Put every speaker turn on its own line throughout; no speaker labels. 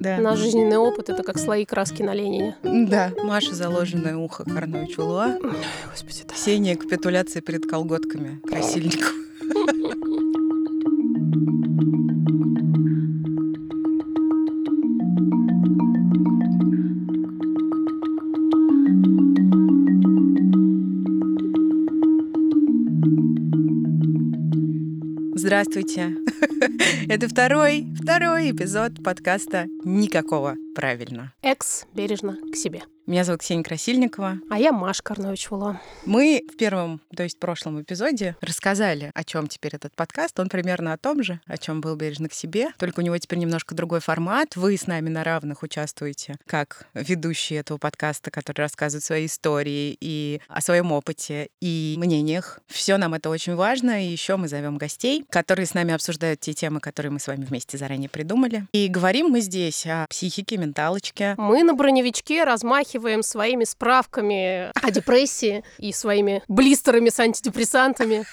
Да.
Наш жизненный опыт — это как слои краски на Ленине.
Да, Маша заложенное ухо Карнович Улуа.
Господи, да.
Ксения капитуляции перед колготками Красильникова. Здравствуйте. Это второй, второй эпизод подкаста «Никакого правильно».
Экс бережно к себе.
Меня зовут Ксения Красильникова.
А я Маша Карнович Вула.
Мы в первом, то есть прошлом эпизоде рассказали, о чем теперь этот подкаст. Он примерно о том же, о чем был бережно к себе. Только у него теперь немножко другой формат. Вы с нами на равных участвуете как ведущие этого подкаста, которые рассказывают свои истории и о своем опыте и мнениях. Все нам это очень важно. И еще мы зовем гостей, которые с нами обсуждают те темы, которые мы с вами вместе заранее придумали. И говорим мы здесь о психике, менталочке.
Мы на броневичке размахиваем своими справками о депрессии и своими блистерами с антидепрессантами.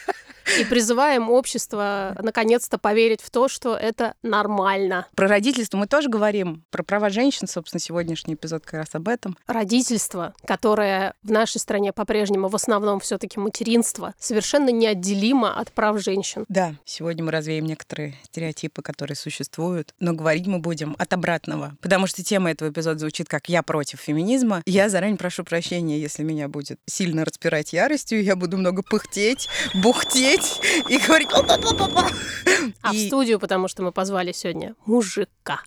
И призываем общество наконец-то поверить в то, что это нормально.
Про родительство мы тоже говорим, про права женщин, собственно, сегодняшний эпизод как раз об этом.
Родительство, которое в нашей стране по-прежнему в основном все таки материнство, совершенно неотделимо от прав женщин.
Да, сегодня мы развеем некоторые стереотипы, которые существуют, но говорить мы будем от обратного, потому что тема этого эпизода звучит как «Я против феминизма». Я заранее прошу прощения, если меня будет сильно распирать яростью, я буду много пыхтеть, бухтеть и говорить «Опа-па-па-па».
А в
И-
студию, потому что мы позвали сегодня мужика.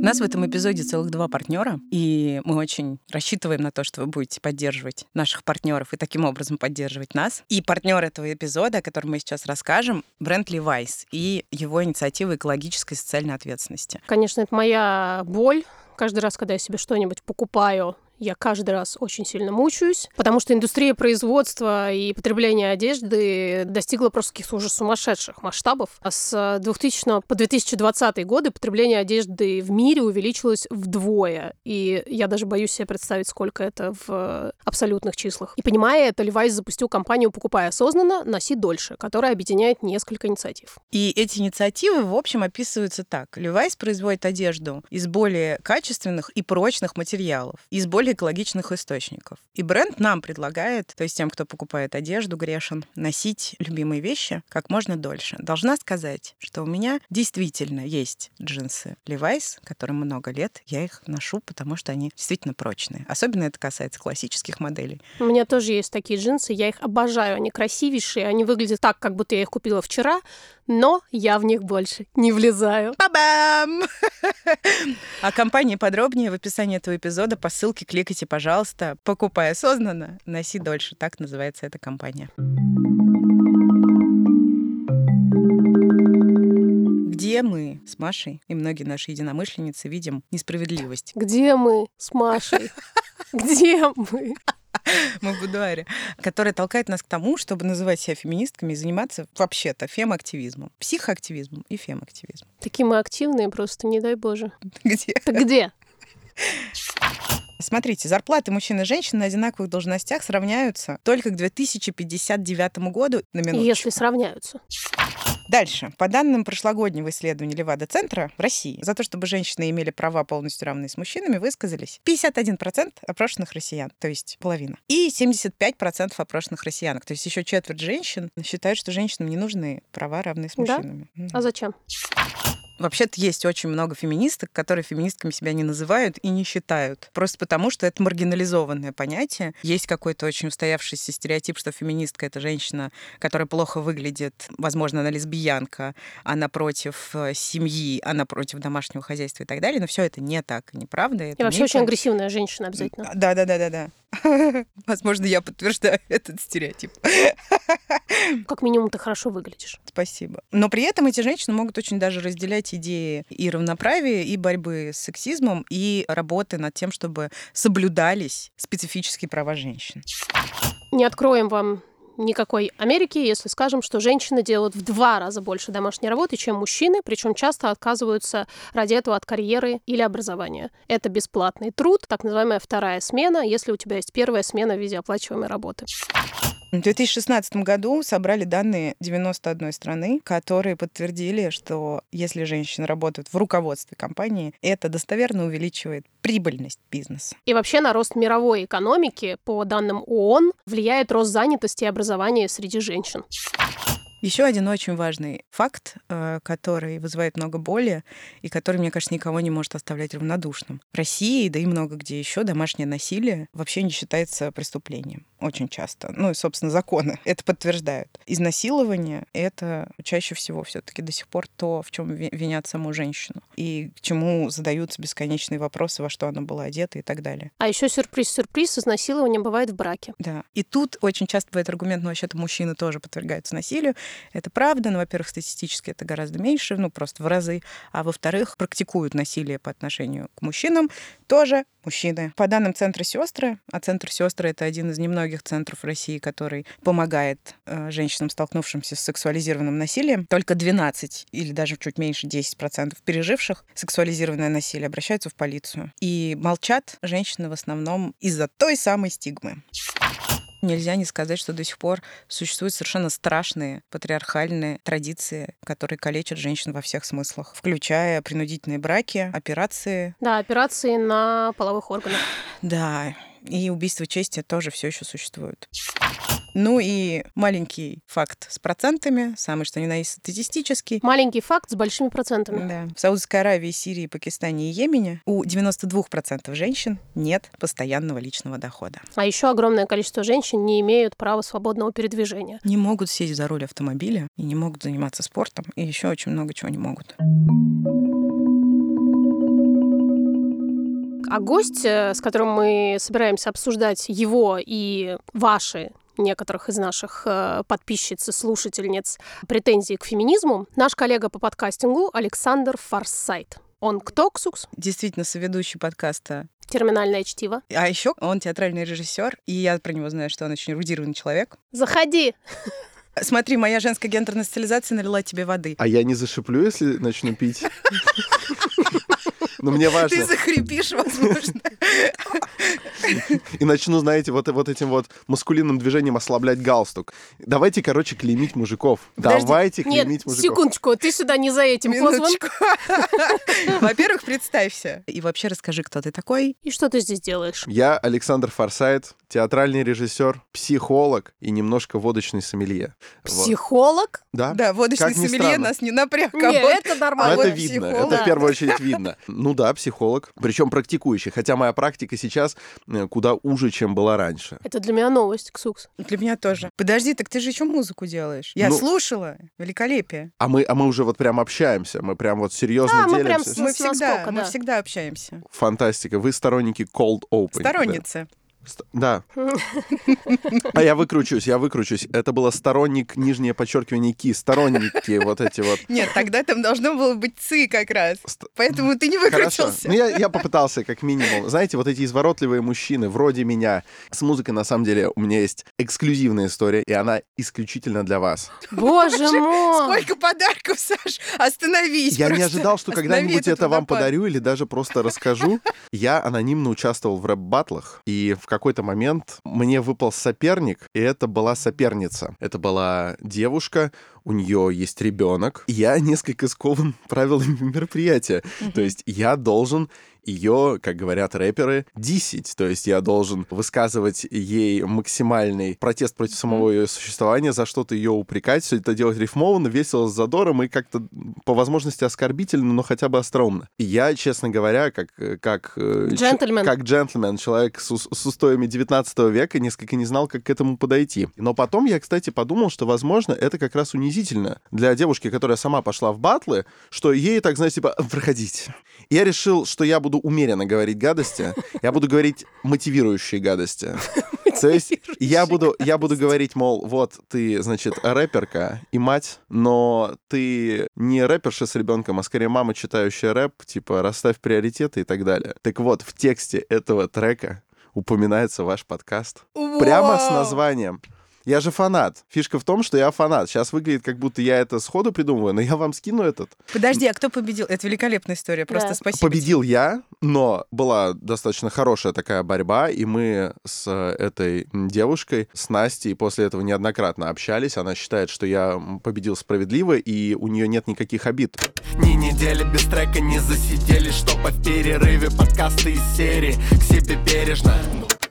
У нас в этом эпизоде целых два партнера, и мы очень рассчитываем на то, что вы будете поддерживать наших партнеров и таким образом поддерживать нас. И партнер этого эпизода, о котором мы сейчас расскажем, бренд Levi's и его инициатива экологической и социальной ответственности.
Конечно, это моя боль. Каждый раз, когда я себе что-нибудь покупаю, я каждый раз очень сильно мучаюсь, потому что индустрия производства и потребления одежды достигла просто каких-то уже сумасшедших масштабов. А с 2000 по 2020 годы потребление одежды в мире увеличилось вдвое. И я даже боюсь себе представить, сколько это в абсолютных числах. И понимая это, Levi's запустил компанию «Покупай осознанно, носи дольше», которая объединяет несколько инициатив.
И эти инициативы, в общем, описываются так. Levi's производит одежду из более качественных и прочных материалов, из более экологичных источников. И бренд нам предлагает, то есть тем, кто покупает одежду, грешен, носить любимые вещи как можно дольше. Должна сказать, что у меня действительно есть джинсы Levi's, которым много лет. Я их ношу, потому что они действительно прочные. Особенно это касается классических моделей.
У меня тоже есть такие джинсы, я их обожаю, они красивейшие, они выглядят так, как будто я их купила вчера, но я в них больше не влезаю.
Ба-бам! О компании подробнее в описании этого эпизода по ссылке кликайте, пожалуйста. Покупай осознанно, носи дольше. Так называется эта компания. Где мы с Машей и многие наши единомышленницы видим несправедливость?
Где мы с Машей? Где мы?
Мы в будуаре, которая толкает нас к тому, чтобы называть себя феминистками и заниматься вообще-то фемактивизмом, психоактивизмом и фемактивизмом.
Такие мы активные просто, не дай боже.
Где?
Ты где?
Смотрите, зарплаты мужчин и женщин на одинаковых должностях сравняются только к 2059 году на минуточку.
Если сравняются.
Дальше. По данным прошлогоднего исследования Левада-центра в России, за то, чтобы женщины имели права полностью равные с мужчинами, высказались 51% опрошенных россиян, то есть половина, и 75% опрошенных россиянок, то есть еще четверть женщин считают, что женщинам не нужны права равные с
Да?
мужчинами. Мгм.
А зачем?
Вообще-то есть очень много феминисток, которые феминистками себя не называют и не считают. Просто потому, что это маргинализованное понятие. Есть какой-то очень устоявшийся стереотип, что феминистка — это женщина, которая плохо выглядит, возможно, она лесбиянка, она против э, семьи, она против домашнего хозяйства и так далее. Но все это не так, неправда. Это
И вообще очень
так.
агрессивная женщина обязательно.
Да, да, да, да, да. Возможно, я подтверждаю этот стереотип.
Как минимум ты хорошо выглядишь.
Спасибо. Но при этом эти женщины могут очень даже разделять идеи и равноправия, и борьбы с сексизмом, и работы над тем, чтобы соблюдались специфические права женщин.
Не откроем вам никакой Америки, если скажем, что женщины делают в два раза больше домашней работы, чем мужчины, причем часто отказываются ради этого от карьеры или образования. Это бесплатный труд, так называемая вторая смена, если у тебя есть первая смена в виде оплачиваемой работы.
В 2016 году собрали данные 91 страны, которые подтвердили, что если женщины работают в руководстве компании, это достоверно увеличивает прибыльность бизнеса.
И вообще на рост мировой экономики, по данным ООН, влияет рост занятости и образования среди женщин.
Еще один очень важный факт, э, который вызывает много боли и который, мне кажется, никого не может оставлять равнодушным. В России, да и много где еще, домашнее насилие вообще не считается преступлением. Очень часто. Ну и, собственно, законы это подтверждают. Изнасилование — это чаще всего все таки до сих пор то, в чем винят саму женщину. И к чему задаются бесконечные вопросы, во что она была одета и так далее.
А еще сюрприз-сюрприз, изнасилование бывает в браке.
Да. И тут очень часто бывает аргумент, ну, вообще-то мужчины тоже подвергаются насилию. Это правда, но, во-первых, статистически это гораздо меньше, ну, просто в разы. А во-вторых, практикуют насилие по отношению к мужчинам тоже мужчины. По данным Центра сестры, а Центр сестры это один из немногих центров России, который помогает э, женщинам, столкнувшимся с сексуализированным насилием, только 12 или даже чуть меньше 10% переживших сексуализированное насилие обращаются в полицию. И молчат женщины в основном из-за той самой стигмы. Нельзя не сказать, что до сих пор существуют совершенно страшные патриархальные традиции, которые калечат женщин во всех смыслах, включая принудительные браки, операции.
Да, операции на половых органах.
Да, и убийство чести тоже все еще существует. Ну и маленький факт с процентами, самый что ни на есть статистический.
Маленький факт с большими процентами.
Да. В Саудовской Аравии, Сирии, Пакистане и Йемене у 92% женщин нет постоянного личного дохода.
А еще огромное количество женщин не имеют права свободного передвижения.
Не могут сесть за руль автомобиля и не могут заниматься спортом, и еще очень много чего не могут.
А гость, э, с которым мы собираемся обсуждать его и ваши некоторых из наших э, подписчиц и слушательниц претензий к феминизму, наш коллега по подкастингу Александр Фарсайт. Он кто, Ксукс?
Действительно, соведущий подкаста
терминальное чтиво.
А еще он театральный режиссер, и я про него знаю, что он очень эрудированный человек.
Заходи!
Смотри, моя женская гендерная социализация налила тебе воды.
А я не зашиплю, если начну пить? Но мне важно.
Ты захрипишь, возможно.
И начну, знаете, вот, вот этим вот маскулинным движением ослаблять галстук. Давайте, короче, клеймить мужиков.
Подожди.
Давайте клеймить
Нет,
мужиков.
секундочку, ты сюда не за этим позван.
Во-первых, представься. И вообще расскажи, кто ты такой.
И что ты здесь делаешь?
Я Александр Форсайт, театральный режиссер, психолог и немножко водочный сомелье.
Психолог?
Вот. Да?
Да, водочный сомелье
странно.
нас не напряг.
Нет, это нормально.
это
вот
видно,
психолог.
это в первую очередь видно. Ну да, психолог, причем практикующий, хотя моя практика сейчас э, куда уже, чем была раньше.
Это для меня новость, Ксукс.
Для меня тоже. Подожди, так ты же еще музыку делаешь. Я
Ну-
слушала. Великолепие.
А мы, а мы уже вот прям общаемся, мы прям вот серьезно
Да, мы прям
делимся.
с-
Мы всегда,
наскока,
мы
да.
всегда общаемся.
Фантастика. Вы сторонники cold open.
Сторонницы.
Ст- Да. А я выкручусь, я выкручусь. Это было сторонник, нижнее подчеркивание ки, сторонники вот эти вот.
Нет, тогда там должно было быть цы как раз.
Ст-
Поэтому ты не
Хорошо.
выкрутился.
Ну, я, я попытался, как минимум. Знаете, вот эти изворотливые мужчины, вроде меня. С музыкой, на самом деле, у меня есть эксклюзивная история, и она исключительно для вас.
Боже мой!
Сколько подарков, Саш? Остановись.
Я не ожидал, что когда-нибудь это вам подарю или даже просто расскажу. Я анонимно участвовал в рэп-баттлах, и в какой-то момент мне выпал соперник, и это была соперница. Это была девушка, у нее есть ребенок. Я несколько скован правилами мероприятия. То есть я должен ее, как говорят рэперы, дисить. То есть я должен высказывать ей максимальный протест против самого ее существования, за что-то ее упрекать, все это делать рифмованно, весело, с задором и как-то по возможности оскорбительно, но хотя бы остроумно. И я, честно говоря, как, как, э,
Джентльмен.
как джентльмен, человек с, с устоями 19 века, несколько не знал, как к этому подойти. Но потом я, кстати, подумал, что, возможно, это как раз унизительно для девушки, которая сама пошла в батлы, что ей так, знаете, типа, проходите. И я решил, что я буду умеренно говорить гадости, я буду говорить мотивирующие гадости. То есть я буду, я буду говорить, мол, вот ты, значит, рэперка и мать, но ты не рэперша с ребенком, а скорее мама, читающая рэп, типа расставь приоритеты и так далее. Так вот, в тексте этого трека упоминается ваш подкаст. Прямо с названием. Я же фанат. Фишка в том, что я фанат. Сейчас выглядит, как будто я это сходу придумываю, но я вам скину этот.
Подожди, а кто победил? Это великолепная история, просто
Да.
спасибо.
Победил я, но была достаточно хорошая такая борьба, и мы с э, этой девушкой, с Настей, после этого неоднократно общались. Она считает, что я победил справедливо, и у нее нет никаких обид.
Ни недели без трека не засидели Что в перерыве подкасты из серии К себе бережно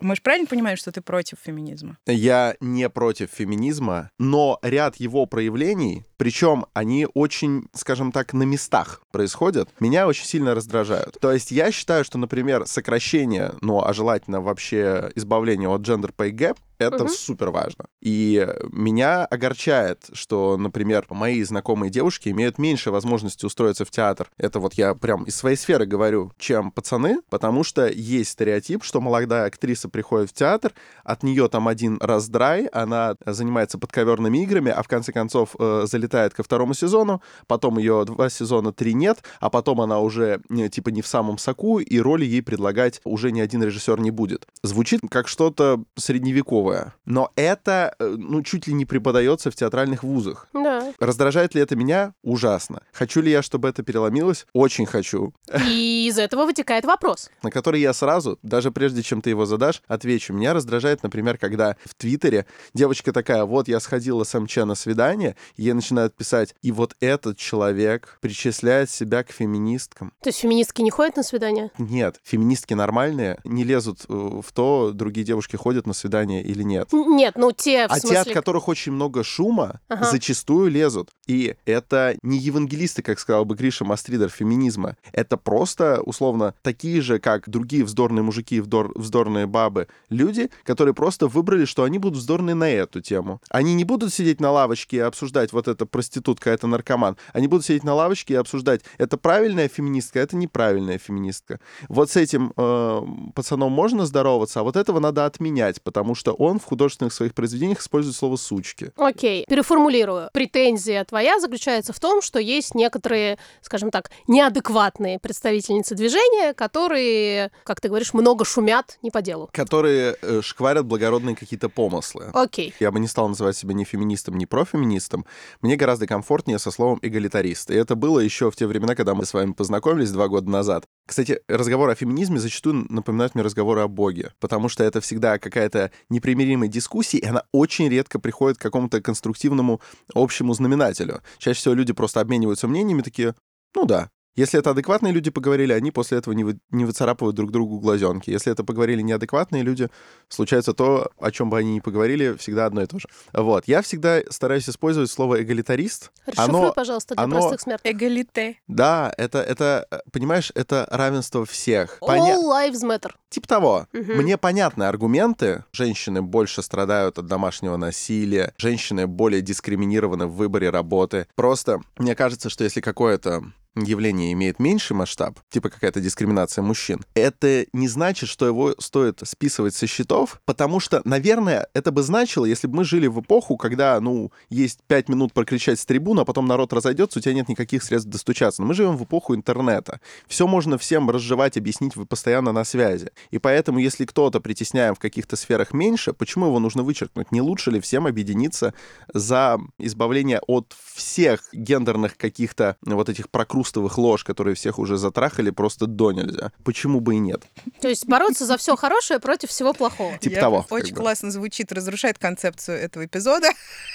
Мы же правильно понимаем, что ты против феминизма?
Я не против феминизма, но ряд его проявлений, причем они очень, скажем так, на местах происходят, меня очень сильно раздражают. То есть я считаю, что, например, сокращение, ну, а желательно вообще избавление от gender pay gap, это
Мгм.
супер важно. И меня огорчает, что, например, мои знакомые девушки имеют меньше возможности устроиться в театр. Это вот я прям из своей сферы говорю, чем пацаны, потому что есть стереотип, что молодая актриса приходит в театр, от нее там один раздрай, она занимается подковерными играми, а в конце концов э, залетает ко второму сезону, потом ее два сезона, три нет, а потом она уже э, типа не в самом соку, и роли ей предлагать уже ни один режиссер не будет. Звучит как что-то средневековое, но это, э, ну, чуть ли не преподается в театральных вузах.
Да.
Раздражает ли это меня? Ужасно. Хочу ли я, чтобы это переломилось? Очень хочу.
И из этого вытекает вопрос.
на который я сразу, даже прежде чем ты его задашь, отвечу. Меня раздражает, например, когда в Твиттере девочка такая, вот я сходила с МЧ на свидание, и ей начинают писать, и вот этот человек причисляет себя к феминисткам.
То есть феминистки не ходят на свидания?
Нет, феминистки нормальные, не лезут э, в то, другие девушки ходят на свидание или нет.
Н- Нет, ну те, в
А те,
смысле...
от которых очень много шума,
Ага.
зачастую лезут. И это не евангелисты, как сказал бы Гриша Мастридер, феминизма. Это просто, условно, такие же, как другие вздорные мужики и вдор- вздорные бабы, люди, которые просто выбрали, что они будут вздорные на эту тему. Они не будут сидеть на лавочке и обсуждать, вот эта проститутка, это наркоман. Они будут сидеть на лавочке и обсуждать, это правильная феминистка, это неправильная феминистка. Вот с этим э, пацаном можно здороваться, а вот этого надо отменять, потому что он в художественных своих произведениях использует слово «сучки».
Окей, переформулирую. Претензия твоя заключается в том, что есть некоторые, скажем так, неадекватные представительницы движения, которые, как ты говоришь, много шумят не по делу.
Которые э, шкварят благородные какие-то помыслы.
Окей.
Я бы не стал называть себя ни феминистом, ни профеминистом. Мне гораздо комфортнее со словом эгалитарист. И это было еще в те времена, когда мы с вами познакомились два года назад. Кстати, разговор о феминизме зачастую напоминает мне разговоры о Боге, потому что это всегда какая-то непримиримая дискуссия, и она очень редко приходит к какому-то конструктивному общему знаменателю. Чаще всего люди просто обмениваются мнениями, такие, ну да, если это адекватные люди поговорили, они после этого не, вы, не выцарапывают друг другу глазенки. Если это поговорили неадекватные люди, случается то, о чем бы они ни поговорили, всегда одно и то же. Вот. Я всегда стараюсь использовать слово эгалитарист.
Расшифруй,
Оно,
пожалуйста, для
оно-
простых смертных.
Эгалите.
да, это, это, понимаешь, это равенство всех. Поня-
All lives matter.
Типа того.
Мгм.
Мне понятны аргументы. Женщины больше страдают от домашнего насилия, женщины более дискриминированы в выборе работы. Просто мне кажется, что если какое-то явление имеет меньший масштаб, типа какая-то дискриминация мужчин, это не значит, что его стоит списывать со счетов, потому что, наверное, это бы значило, если бы мы жили в эпоху, когда, ну, есть пять минут прокричать с трибуны, а потом народ разойдется, у тебя нет никаких средств достучаться. Но мы живем в эпоху интернета. Все можно всем разжевать, объяснить, вы постоянно на связи. И поэтому, если кто-то притесняем в каких-то сферах меньше, почему его нужно вычеркнуть? Не лучше ли всем объединиться за избавление от всех гендерных каких-то вот этих прокрустовых лож, которые всех уже затрахали просто до нельзя? Почему бы и нет?
То есть бороться за все хорошее против всего плохого.
Типа того,
Очень классно звучит, разрушает концепцию этого эпизода.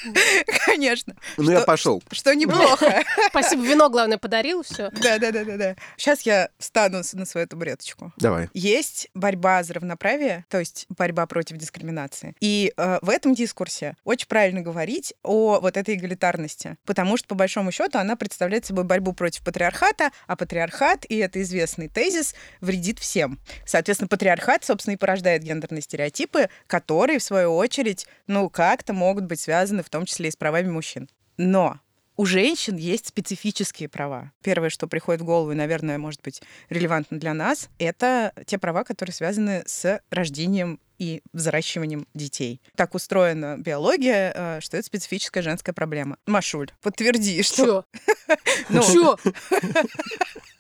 Конечно.
Ну, я пошел.
Что неплохо.
Спасибо, вино, главное, подарил, все.
Да, да, да, да, да. Сейчас я встану на свою табуреточку.
Давай.
Есть борьба за равноправие, то есть борьба против дискриминации. И э, в этом дискурсе очень правильно говорить о вот этой эгалитарности, потому что, по большому счету, она представляет собой борьбу против патриархата, а патриархат, и это известный тезис, вредит всем. Соответственно, патриархат, собственно, и порождает гендерные стереотипы, которые, в свою очередь, ну, как-то могут быть связаны в том числе и с правами мужчин. Но у женщин есть специфические права. Первое, что приходит в голову, и, наверное, может быть релевантно для нас, это те права, которые связаны с рождением и взращиванием детей. Так устроена биология, э, что это специфическая женская проблема. Машуль, подтверди, что...
Чё?
Ну,
Чё?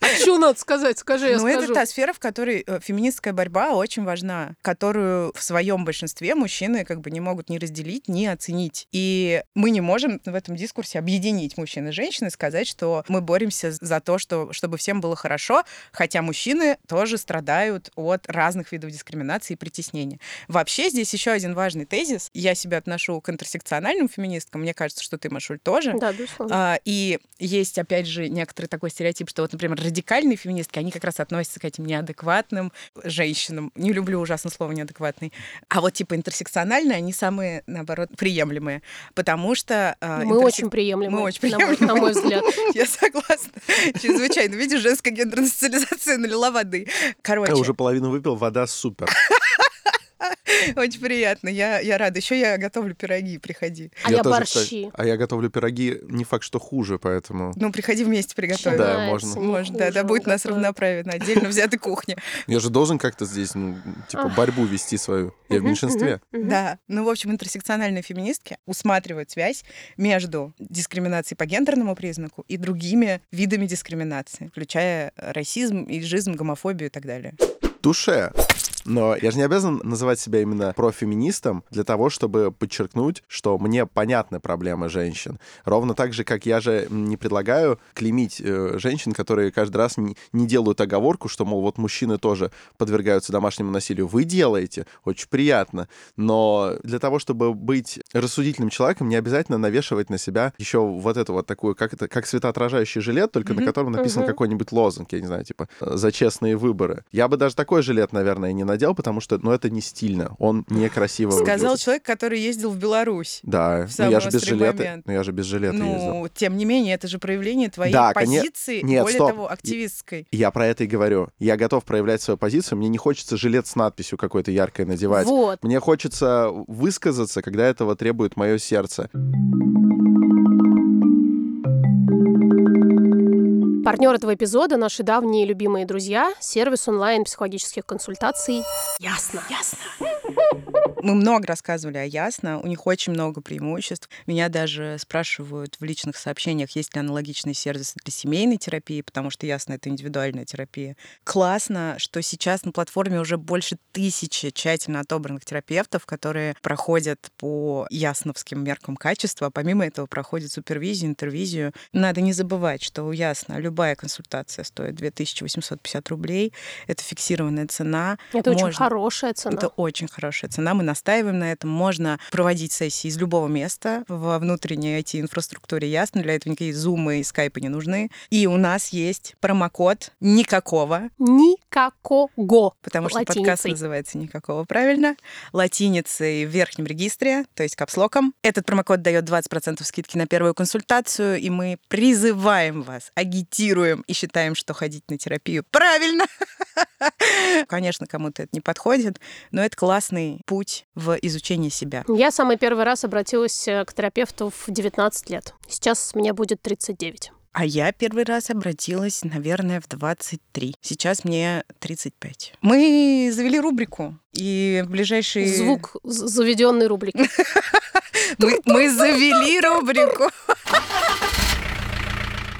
А что надо сказать? Скажи, я
Ну, это
скажу.
та сфера, в которой э, феминистская борьба очень важна, которую в своем большинстве мужчины как бы не могут ни разделить, ни оценить. И мы не можем в этом дискурсе объединить мужчин и женщин и сказать, что мы боремся за то, что, чтобы всем было хорошо, хотя мужчины тоже страдают от разных видов дискриминации и притеснения. Вообще здесь еще один важный тезис. Я себя отношу к интерсекциональным феминисткам. Мне кажется, что ты, Машуль, тоже.
Да, безусловно.
А, и есть, опять же, некоторый такой стереотип, что вот, например, радикальные феминистки, они как раз относятся к этим неадекватным женщинам. Не люблю ужасно слово неадекватный. А вот типа интерсекциональные, они самые, наоборот, приемлемые. Потому что... а,
Мы
интерсек-
очень приемлемы,
Мы очень
на мой-
приемлемые.
на мой взгляд.
Я согласна. Чрезвычайно. Видишь, женская гендерная социализация налила воды. Короче,
Я уже половину выпил, вода супер.
очень приятно. Я, я рада. Еще я готовлю пироги, приходи.
А я
тоже,
борщи.
кстати, а я готовлю пироги, не факт, что хуже, поэтому...
Ну, приходи вместе приготовим.
Да, можно.
Может, да, да, будет нас равноправие на отдельно взятой кухне.
Я же должен как-то здесь, ну, типа, борьбу вести свою. Я в меньшинстве.
Да, ну, в общем, интерсекциональные феминистки усматривают связь между дискриминацией по гендерному признаку и другими видами дискриминации, включая расизм, иджизм, гомофобию и так далее.
Туше. Но я же не обязан называть себя именно профеминистом для того, чтобы подчеркнуть, что мне понятны проблемы женщин. Ровно так же, как я же не предлагаю клеймить э, женщин, которые каждый раз не, не делают оговорку, что, мол, вот мужчины тоже подвергаются домашнему насилию. Вы делаете, очень приятно. Но для того, чтобы быть рассудительным человеком, не обязательно навешивать на себя еще вот эту вот такую, как это, как светоотражающий жилет, только на
Мгм.
котором написан
Мгм.
какой-нибудь лозунг, я не знаю, типа «За честные выборы». Я бы даже такой жилет, наверное, не надел, потому что, ну, это не стильно, он некрасиво
Сказал
выглядит.
человек, который ездил в Беларусь.
Да,
в
ну я же без жилета,
момент.
ну я же без жилета ездил.
Ну, тем не менее, это же проявление твоей
Да,
позиции,
Нет,
более
стоп.
того, активистской.
Я про это и говорю. Я готов проявлять свою позицию, мне не хочется жилет с надписью какой-то яркой надевать.
Вот.
Мне хочется высказаться, когда этого требует мое сердце.
Партнер этого эпизода — наши давние любимые друзья, сервис онлайн-психологических консультаций «Ясно». Ясно.
Мы много рассказывали о Ясно, у них очень много преимуществ. Меня даже спрашивают в личных сообщениях, есть ли аналогичные сервисы для семейной терапии, потому что Ясно — это индивидуальная терапия. Классно, что сейчас на платформе уже больше тысячи тщательно отобранных терапевтов, которые проходят по ясновским меркам качества, а помимо этого проходят супервизию, интервизию. Надо не забывать, что у Ясно любая консультация стоит 2850 рублей. Это фиксированная цена.
Это очень
Можно-
хорошая цена.
это очень хорошая цена. Мы настаиваем на этом. Можно проводить сессии из любого места во внутренней IT-инфраструктуре ясно. Для этого никакие зумы и скайпы не нужны. И у нас есть промокод никакого,
Никакого.
потому что подкаст
Латиницей.
называется никакого, правильно, латиницей в верхнем регистре, то есть капслоком. Этот промокод дает 20% скидки на первую консультацию, и мы призываем вас, агитируем и считаем, что ходить на терапию правильно. Конечно, кому-то это не подходит, но это классный путь в изучении себя.
Я самый первый раз обратилась э, к терапевту в 19 лет. Сейчас мне будет 39.
А я первый раз обратилась, наверное, в 23. Сейчас мне 35. Мы завели рубрику, и в ближайшие...
Звук заведенной рубрики.
Мы завели рубрику.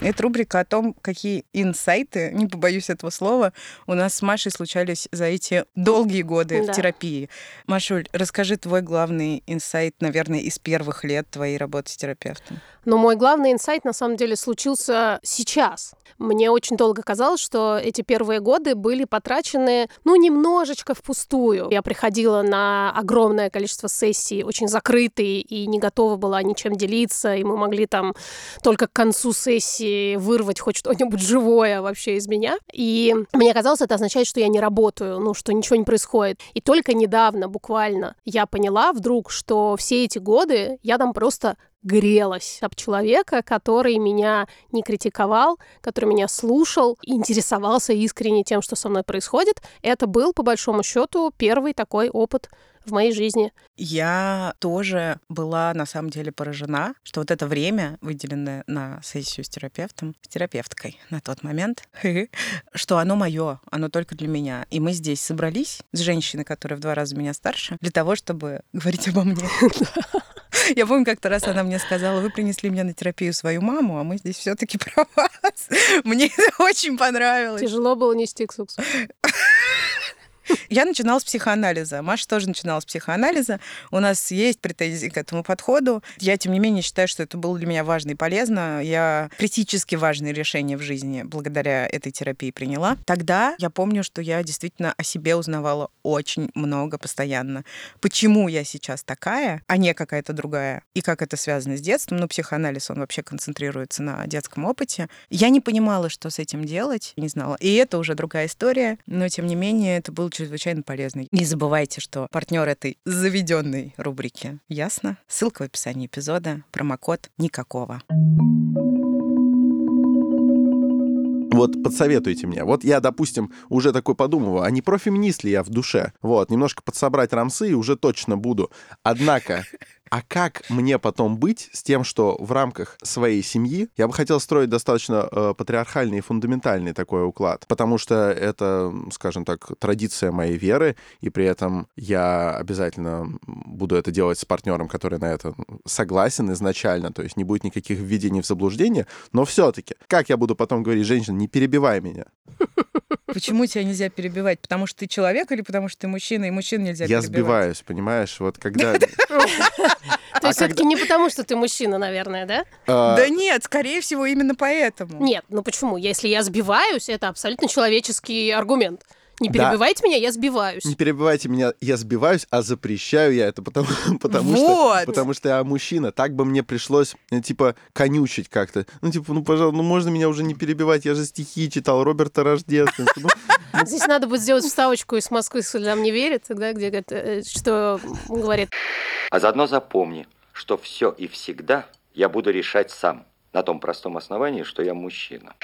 Это рубрика о том, какие инсайты, не побоюсь этого слова, у нас с Машей случались за эти долгие годы
Да.
в терапии. Машуль, расскажи твой главный инсайт, наверное, из первых лет твоей работы с терапевтом.
Но мой главный инсайт на самом деле случился сейчас. Мне очень долго казалось, что эти первые годы были потрачены, ну, немножечко впустую. Я приходила на огромное количество сессий, очень закрытые, и не готова была ничем делиться, и мы могли там только к концу сессии вырвать хоть что-нибудь живое вообще из меня. И мне казалось, это означает, что я не работаю, ну, что ничего не происходит. И только недавно, буквально, я поняла вдруг, что все эти годы я там просто грелась об человека, который меня не критиковал, который меня слушал, интересовался искренне тем, что со мной происходит. Это был, по большому счету, первый такой опыт в моей жизни.
Я тоже была на самом деле поражена, что вот это время, выделенное на сессию с терапевтом, с терапевткой на тот момент, что оно мое, оно только для меня. И мы здесь собрались с женщиной, которая в два раза меня старше, для того, чтобы говорить обо мне. Я помню, как-то раз она мне сказала, вы принесли мне на терапию свою маму, а мы здесь все таки про вас. Мне это очень понравилось.
Тяжело было нести к суксу.
Я начинала с психоанализа. Маша тоже начинала с психоанализа. У нас есть претензии к этому подходу. Я, тем не менее, считаю, что это было для меня важно и полезно. Я критически важные решения в жизни благодаря этой терапии приняла. Тогда я помню, что я действительно о себе узнавала очень много постоянно. Почему я сейчас такая, а не какая-то другая? И как это связано с детством? Ну, психоанализ, он вообще концентрируется на детском опыте. Я не понимала, что с этим делать, не знала. И это уже другая история, но, тем не менее, это был чрезвычайно полезный. Не забывайте, что партнер этой заведенной рубрики Ясно? Ссылка в описании эпизода. Промокод никакого.
Вот подсоветуйте мне. Вот я, допустим, уже такой подумываю, а не профеминист ли я в душе? Вот, немножко подсобрать рамсы и уже точно буду. Однако, а как мне потом быть с тем, что в рамках своей семьи я бы хотел строить достаточно э, патриархальный и фундаментальный такой уклад, потому что это, скажем так, традиция моей веры, и при этом я обязательно буду это делать с партнером, который на это согласен изначально, то есть не будет никаких введений в заблуждение, но все-таки, как я буду потом говорить, женщина, не перебивай меня?
Почему тебя нельзя перебивать? Потому что ты человек или потому что ты мужчина, и мужчин нельзя
Я
перебивать?
сбиваюсь, понимаешь, вот когда...
То есть все-таки не потому, что ты мужчина, наверное, да?
а,
Да нет, скорее всего, именно поэтому.
Нет, ну почему? Если я сбиваюсь, это абсолютно человеческий аргумент. Не
Да.
перебивайте меня, я сбиваюсь.
Не перебивайте меня, я сбиваюсь, а запрещаю я это, потому, потому,
Вот.
что, потому что я мужчина. Так бы мне пришлось, э, типа, конючить как-то. Ну, типа, ну, пожалуйста, ну, можно меня уже не перебивать, я же стихи читал, Роберта Рождественского. Ну,
Здесь надо будет сделать вставочку из Москвы, если нам не верит, да, где говорит, э, что говорит,
А заодно запомни, что все и всегда я буду решать сам. На том простом основании, что я мужчина.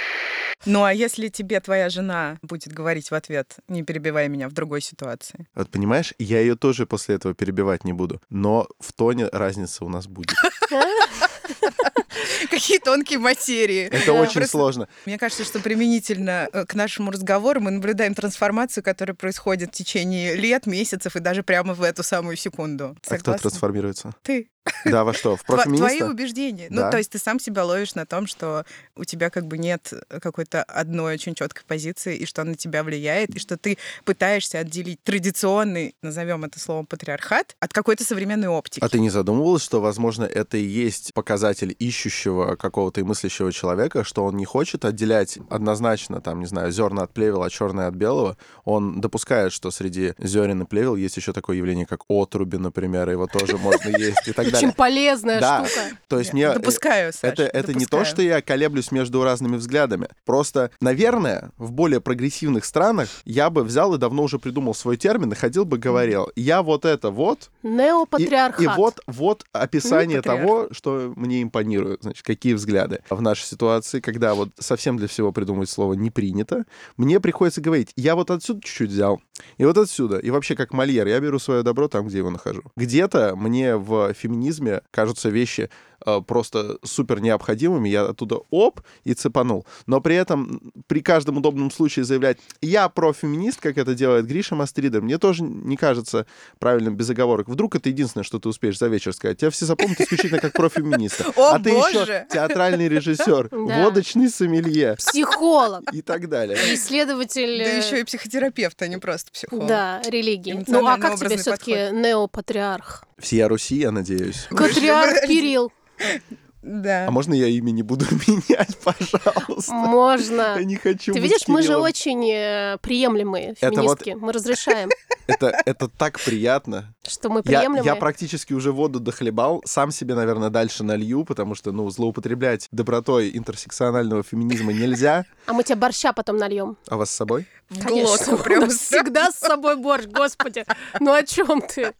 Ну а если тебе твоя жена будет говорить в ответ, не перебивай меня в другой ситуации?
Вот понимаешь, я ее тоже после этого перебивать не буду, но в тоне разница у нас будет.
Какие тонкие материи.
Это очень
Просто
сложно.
Мне кажется, что применительно э, к нашему разговору мы наблюдаем трансформацию, которая происходит в течение лет, месяцев и даже прямо в эту самую секунду.
А кто трансформируется?
Ты.
Да, во что? В
Тво- Твои убеждения.
Да.
Ну, то есть ты сам себя ловишь на том, что у тебя как бы нет какой-то одной очень четкой позиции, и что она на тебя влияет, и что ты пытаешься отделить традиционный, назовем это словом, патриархат от какой-то современной оптики.
А ты не задумывалась, что, возможно, это и есть показатель ищущего какого-то и мыслящего человека, что он не хочет отделять однозначно, там, не знаю, зерна от плевела, а черное от белого. Он допускает, что среди зерен и плевел есть еще такое явление, как отруби, например, и его тоже можно есть и так
очень
далее.
полезная
Да.
штука.
То есть мне... э,
Допускаю, Саш,
Это, это не то,
допускаю.
что я колеблюсь между разными взглядами. Просто, наверное, в более прогрессивных странах я бы взял и давно уже придумал свой термин и ходил бы говорил, я вот это вот, и,
Неопатриархат.
и вот, вот описание того, что мне импонирует. Значит, какие взгляды. В нашей ситуации, когда вот совсем для всего придумать слово не принято, мне приходится говорить, я вот отсюда чуть-чуть взял, и вот отсюда. И вообще, как Мольер, я беру свое добро там, где его нахожу. Где-то мне в феминизме кажутся вещи э, просто супер необходимыми, я оттуда оп и цепанул. Но при этом при каждом удобном случае заявлять, я профеминист, как это делает Гриша Мастрида, мне тоже не кажется правильным без оговорок. Вдруг это единственное, что ты успеешь за вечер сказать. Тебя все запомнят исключительно как профеминиста.
О,
а ты
боже!
еще театральный режиссер, водочный сомелье
Психолог.
и так далее.
Исследователь...
Да
э,
еще и психотерапевт, а не просто психолог.
Да, религии. Ну а как тебе все-таки неопатриарх?
Всея Руси, я надеюсь.
Патриарх Кирилл.
Да.
А можно я имя не буду менять, пожалуйста?
Можно.
Я не хочу
Ты
быть
видишь, мы же очень э, приемлемые
Это вот-
феминистки. Мы разрешаем,
Это, это так приятно.
что мы
Я,
приемлемые.
я практически уже воду дохлебал, сам себе, наверное, дальше налью, потому что, ну, злоупотреблять добротой интерсекционального феминизма нельзя.
А мы тебе борща потом нальем.
А вас с собой?
В
Конечно,
прям.
всегда с собой борщ, господи. Ну о чем ты?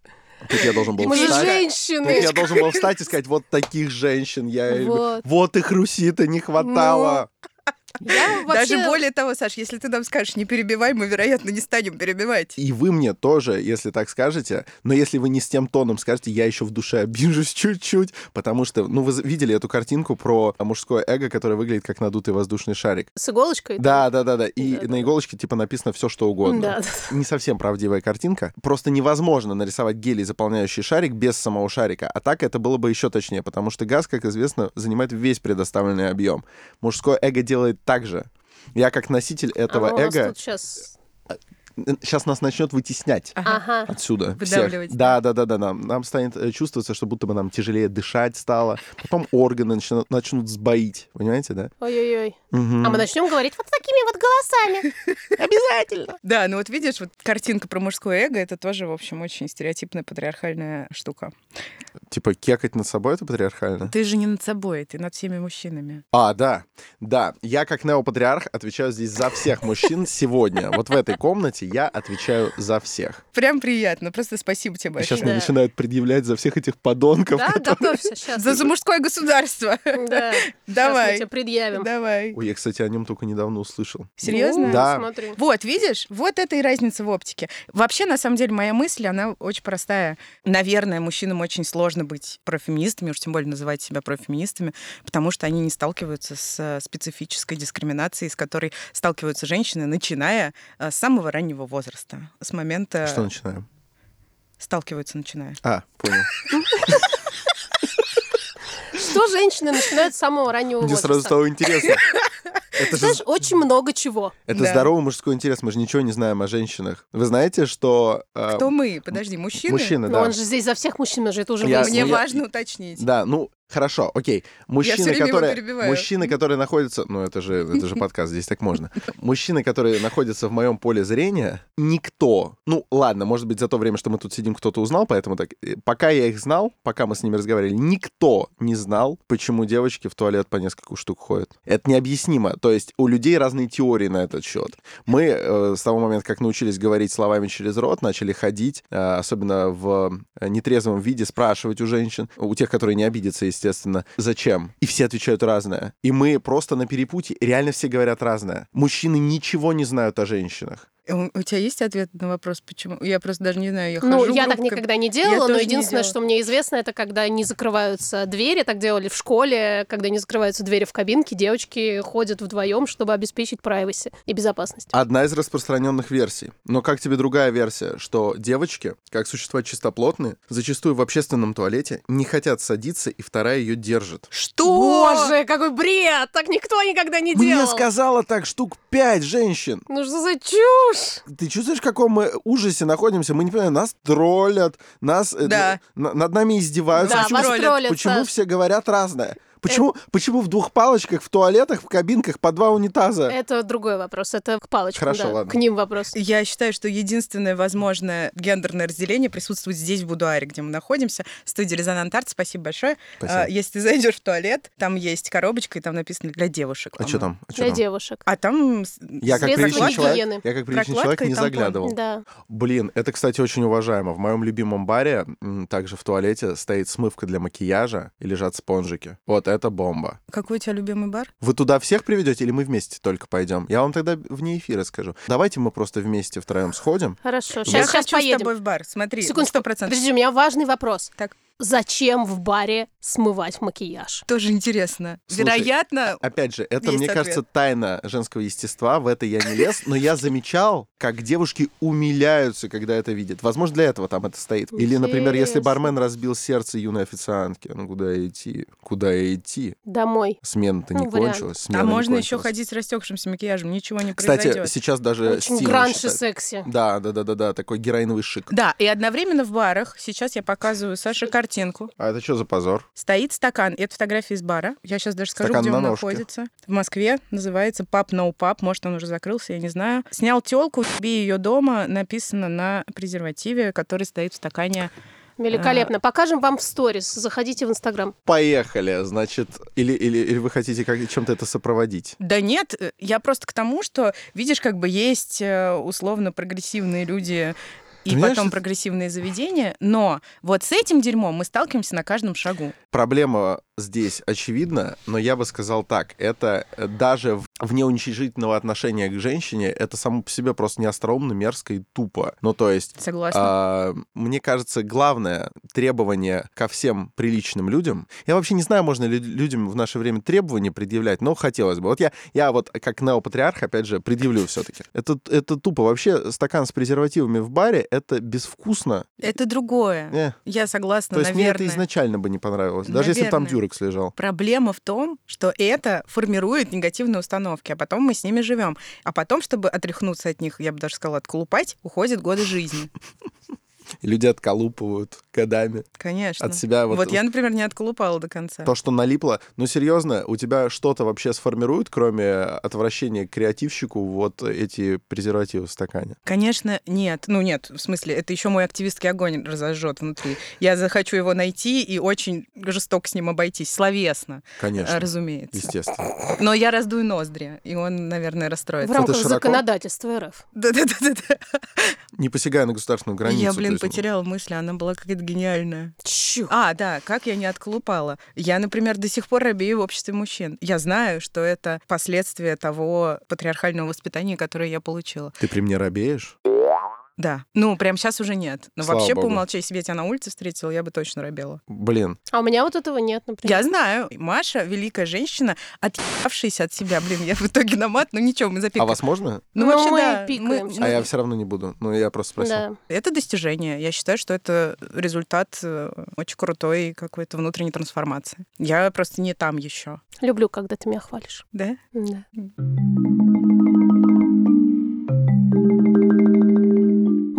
Тут я должен был
Мы
встать. Тут
женщины.
я должен был встать и сказать, вот таких женщин я...
Вот.
Вот их Руси-то не хватало.
Я вообще...
Даже более того, Саш, если ты нам скажешь, не перебивай, мы, вероятно, не станем перебивать.
И вы мне тоже, если так скажете, но если вы не с тем тоном скажете, я еще в душе обижусь чуть-чуть, потому что, ну, вы видели эту картинку про мужское эго, которое выглядит как надутый воздушный шарик.
С иголочкой?
Да, да, да, да. И
Да, да.
на иголочке типа написано все, что угодно.
Да, да.
Не совсем правдивая картинка. Просто невозможно нарисовать гелий, заполняющий шарик, без самого шарика. А так это было бы еще точнее, потому что газ, как известно, занимает весь предоставленный объем. Мужское эго делает так же. Я как носитель этого
нас
эго
сейчас...
сейчас нас начнет вытеснять
Ага.
отсюда.
Выдавливать,
Всех. Да, да, да, да. Нам, нам станет э, чувствоваться, что будто бы нам тяжелее дышать стало. Потом органы начнут, начнут сбоить. Понимаете, да?
Ой-ой-ой.
Мгм.
А мы начнем говорить вот такими вот голосами.
Обязательно.
Да, ну вот видишь, вот картинка про мужское эго, это тоже, в общем, очень стереотипная патриархальная штука.
Типа кекать над собой это патриархально?
Ты же не над собой, ты над всеми мужчинами.
А, да, да. Я как неопатриарх отвечаю здесь за всех мужчин сегодня. Вот в этой комнате я отвечаю за всех.
Прям приятно, просто спасибо тебе
А сейчас
большое.
мне
Да.
начинают предъявлять за всех этих подонков.
Да, готовься сейчас.
За, за мужское государство.
Да. Сейчас мы
Давай,
тебе предъявим.
давай.
Ой, я, кстати, о нем только недавно услышал.
Серьезно?
Ну,
Да.
Смотри.
Вот, видишь, вот это и разница в оптике. Вообще, на самом деле, моя мысль, она очень простая. Наверное, мужчинам очень сложно быть профеминистами, уж тем более называть себя профеминистами, потому что они не сталкиваются с специфической дискриминацией, с которой сталкиваются женщины, начиная э, с самого раннего возраста, с момента...
Что начинаем?
Сталкиваются, начиная.
А, понял.
Что женщины начинают с самого раннего
Мне сразу
возраста?
стало интересно. Это же
Знаешь, очень много чего.
это
Да.
здоровый мужской интерес. Мы же ничего не знаем о женщинах. Вы знаете, что... э,
Кто мы? Подожди, мужчины?
Мужчины,
Но
да.
он же здесь за всех мужчин, мы же это уже
Я-.
Мне
ну, я-
важно уточнить.
Да, ну, хорошо, окей. Мужчины, которые, мужчины, которые находятся... Ну, это же, это же подкаст, здесь так можно. Мужчины, которые находятся в моем поле зрения, никто... Ну, ладно, может быть, за то время, что мы тут сидим, кто-то узнал, поэтому так... э, Пока я их знал, пока мы с ними разговаривали, никто не знал, почему девочки в туалет по несколько штук ходят. Это необъяснимо. То есть у людей разные теории на этот счет. Мы э, с того момента, как научились говорить словами через рот, начали ходить, э, особенно в э, нетрезвом виде, спрашивать у женщин, у тех, которые не обидятся, естественно, зачем. И все отвечают разное. И мы просто на перепутье, реально все говорят разное. Мужчины ничего не знают о женщинах.
У, у тебя есть ответ на вопрос, почему? Я просто даже не знаю, я
Ну,
хожу
я так
группкой.
никогда не делала,
тоже
но единственное,
делала.
что мне известно, это когда не закрываются двери, так делали в школе, когда не закрываются двери в кабинке, девочки ходят вдвоем, чтобы обеспечить privacy и безопасность.
Одна из распространенных версий. Но как тебе другая версия, что девочки, как существа чистоплотные, зачастую в общественном туалете не хотят садиться, и вторая ее держит.
Что?
Боже, какой бред! Так никто никогда не
Мне
делал.
сказала так штук пять женщин.
Ну что за чушь?
Ты чувствуешь, в каком мы ужасе находимся? Мы не понимаем, нас троллят, нас э,
Да.
на- над нами издеваются.
Да,
почему,
троллят?
троллят,
почему
Саш.
все говорят разное? Почему, почему в двух палочках, в туалетах, в кабинках по два унитаза?
Это другой вопрос, это к палочкам,
Хорошо,
да,
ладно.
к ним вопрос.
Я считаю, что единственное возможное гендерное разделение присутствует здесь, в будуаре, где мы находимся. Студия «Резонант Арт». Спасибо большое.
Спасибо.
А, если ты зайдешь в туалет, там есть коробочка, и там написано «для девушек».
А что там? А
Для
там?
девушек.
А там...
Я как приличный человек,
гигиены.
я как приличный человек не заглядывал.
Да.
Блин, это, кстати, очень уважаемо. В моем любимом баре также в туалете стоит смывка для макияжа и лежат спонжики. Вот это бомба.
Какой у тебя любимый бар?
Вы туда всех приведете или мы вместе только пойдем? Я вам тогда вне эфира скажу. Давайте мы просто вместе втроем сходим.
Хорошо,
Я
сейчас, сейчас
хочу с
поедем.
тобой в бар. Смотри,
Секундочку.
сто процентов.
Подожди, у меня важный вопрос.
Так.
Зачем в баре смывать макияж?
Тоже интересно.
Слушай,
Вероятно,
Опять же, это,
Есть
мне
ответ.
кажется, тайна женского естества. В это я не лез, но я замечал, как девушки умиляются, когда это видят. Возможно, для этого там это стоит. Или, например, если бармен разбил сердце юной официантки. Ну, куда идти? Куда идти?
Домой.
Смена-то не
Ну,
кончилась.
а
смена не
можно еще ходить с расстекшимся макияжем, ничего не
Кстати,
произойдет.
сейчас даже
Очень
стильно
гранж и секси.
Да, да, да, да, да, такой героиновый шик.
Да, и одновременно в барах, сейчас я показываю Саше картинку,
А это что за позор?
стоит стакан. Это фотография из бара. Я сейчас даже скажу,
Стакан
где
на
он
ножке.
находится. В Москве. Называется Пап No Pub. Может, он уже закрылся, я не знаю. Снял телку, бей ее дома. Написано на презервативе, который стоит в стакане.
Великолепно. Покажем вам в сторис. Заходите в Инстаграм.
Поехали, значит, или, или, или вы хотите как, чем-то это сопроводить?
Да нет, э, я просто к тому, что, видишь, как бы есть э, условно прогрессивные люди и
понимаешь,
потом
что-
прогрессивные заведения, но вот с этим дерьмом мы сталкиваемся на каждом шагу.
Проблема здесь очевидна, но я бы сказал так, это э, даже в внеуничижительного отношения к женщине, это само по себе просто неостроумно, мерзко и тупо. Ну, то есть...
Согласна.
А, мне кажется, главное требование ко всем приличным людям. Я вообще не знаю, можно ли людям в наше время требования предъявлять, но хотелось бы. Вот я, я вот как неопатриарх, опять же, предъявлю все-таки. Это, это тупо. Вообще стакан с презервативами в баре — это безвкусно.
Это другое.
Э.
Я согласна,
То есть мне
наверное.
это изначально бы не понравилось. Даже если бы там
Наверное.
Дюрекс лежал.
Проблема в том, что это формирует негативные установки, а потом мы с ними живем. А потом, чтобы отряхнуться от них, я бы даже сказала, отколупать, уходят годы жизни.
Люди отколупывают годами
Конечно.
от себя. Вот,
Вот я, например, не отколупала до конца.
То, что налипло. Ну, серьезно, у тебя что-то вообще сформирует, кроме отвращения к креативщику, вот эти презервативы в стакане?
Конечно, нет. Ну, нет, в смысле, это еще мой активистский огонь разожжет внутри. Я захочу его найти и очень жестоко с ним обойтись, словесно,
Конечно.
разумеется.
Естественно.
Но я раздую ноздри, и он, наверное,
В
расстроится.
рамках
широко?
законодательства РФ.
Да-да-да-да.
Не посягая на государственную границу.
Я, блин, потеряла мысль, она была какая-то гениальная.
Чу.
А, да, как я не отколупала. Я, например, до сих пор робею в обществе мужчин. Я знаю, что это последствия того патриархального воспитания, которое я получила.
Ты при мне робеешь?
Да. Ну, прям сейчас уже нет. Но
Слава
вообще,
богу.
по умолчанию, если бы я тебя на улице встретила, я бы точно робела.
Блин,
А у меня вот этого нет, например.
Я знаю. Маша, великая женщина, отъявшаяся от себя. Блин, я в итоге на мат, ну ничего, мы
а
запикаем.
вас можно?
Ну,
Ну,
вообще,
мы
да.
пикаемся.
А я все равно не буду. Ну, я просто спросил.
Да.
Это достижение. Я считаю, что это результат э, очень крутой какой-то внутренней трансформации. Я просто не там еще.
Люблю, когда ты меня хвалишь.
Да?
Да.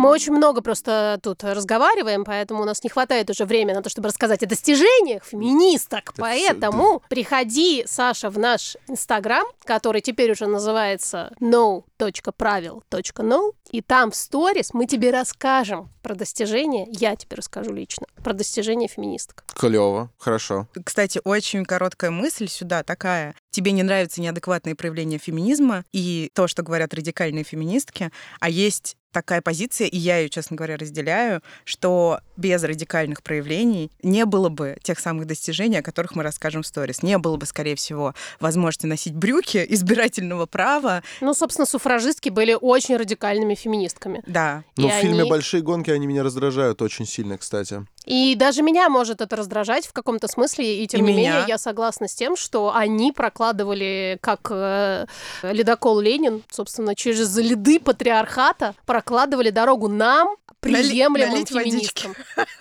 Мы очень много просто тут разговариваем, поэтому у нас не хватает уже времени на то, чтобы рассказать о достижениях феминисток.
Да
Поэтому приходи, Саша, в наш Инстаграм, который теперь уже называется no.правил.no, и там в сторис мы тебе расскажем про достижения, я тебе расскажу лично, про достижения феминисток.
Клево, хорошо.
Кстати, очень короткая мысль сюда такая. Тебе не нравятся неадекватные проявления феминизма и то, что говорят радикальные феминистки, а есть такая позиция, и я ее, честно говоря, разделяю, что без радикальных проявлений не было бы тех самых достижений, о которых мы расскажем в сторис. Не было бы, скорее всего, возможности носить брюки, избирательного права.
Ну, собственно, суфражистки были очень радикальными феминистками.
Да,
Ну,
И
в фильме
они-
«Большие гонки» они меня раздражают очень сильно, кстати.
И даже меня может это раздражать в каком-то смысле, и тем
И
не
меня.
менее я согласна с тем, что они прокладывали, как э, ледокол Ленин, собственно, через льды патриархата, прокладывали дорогу нам, приемлемым
налить водички.
феминисткам.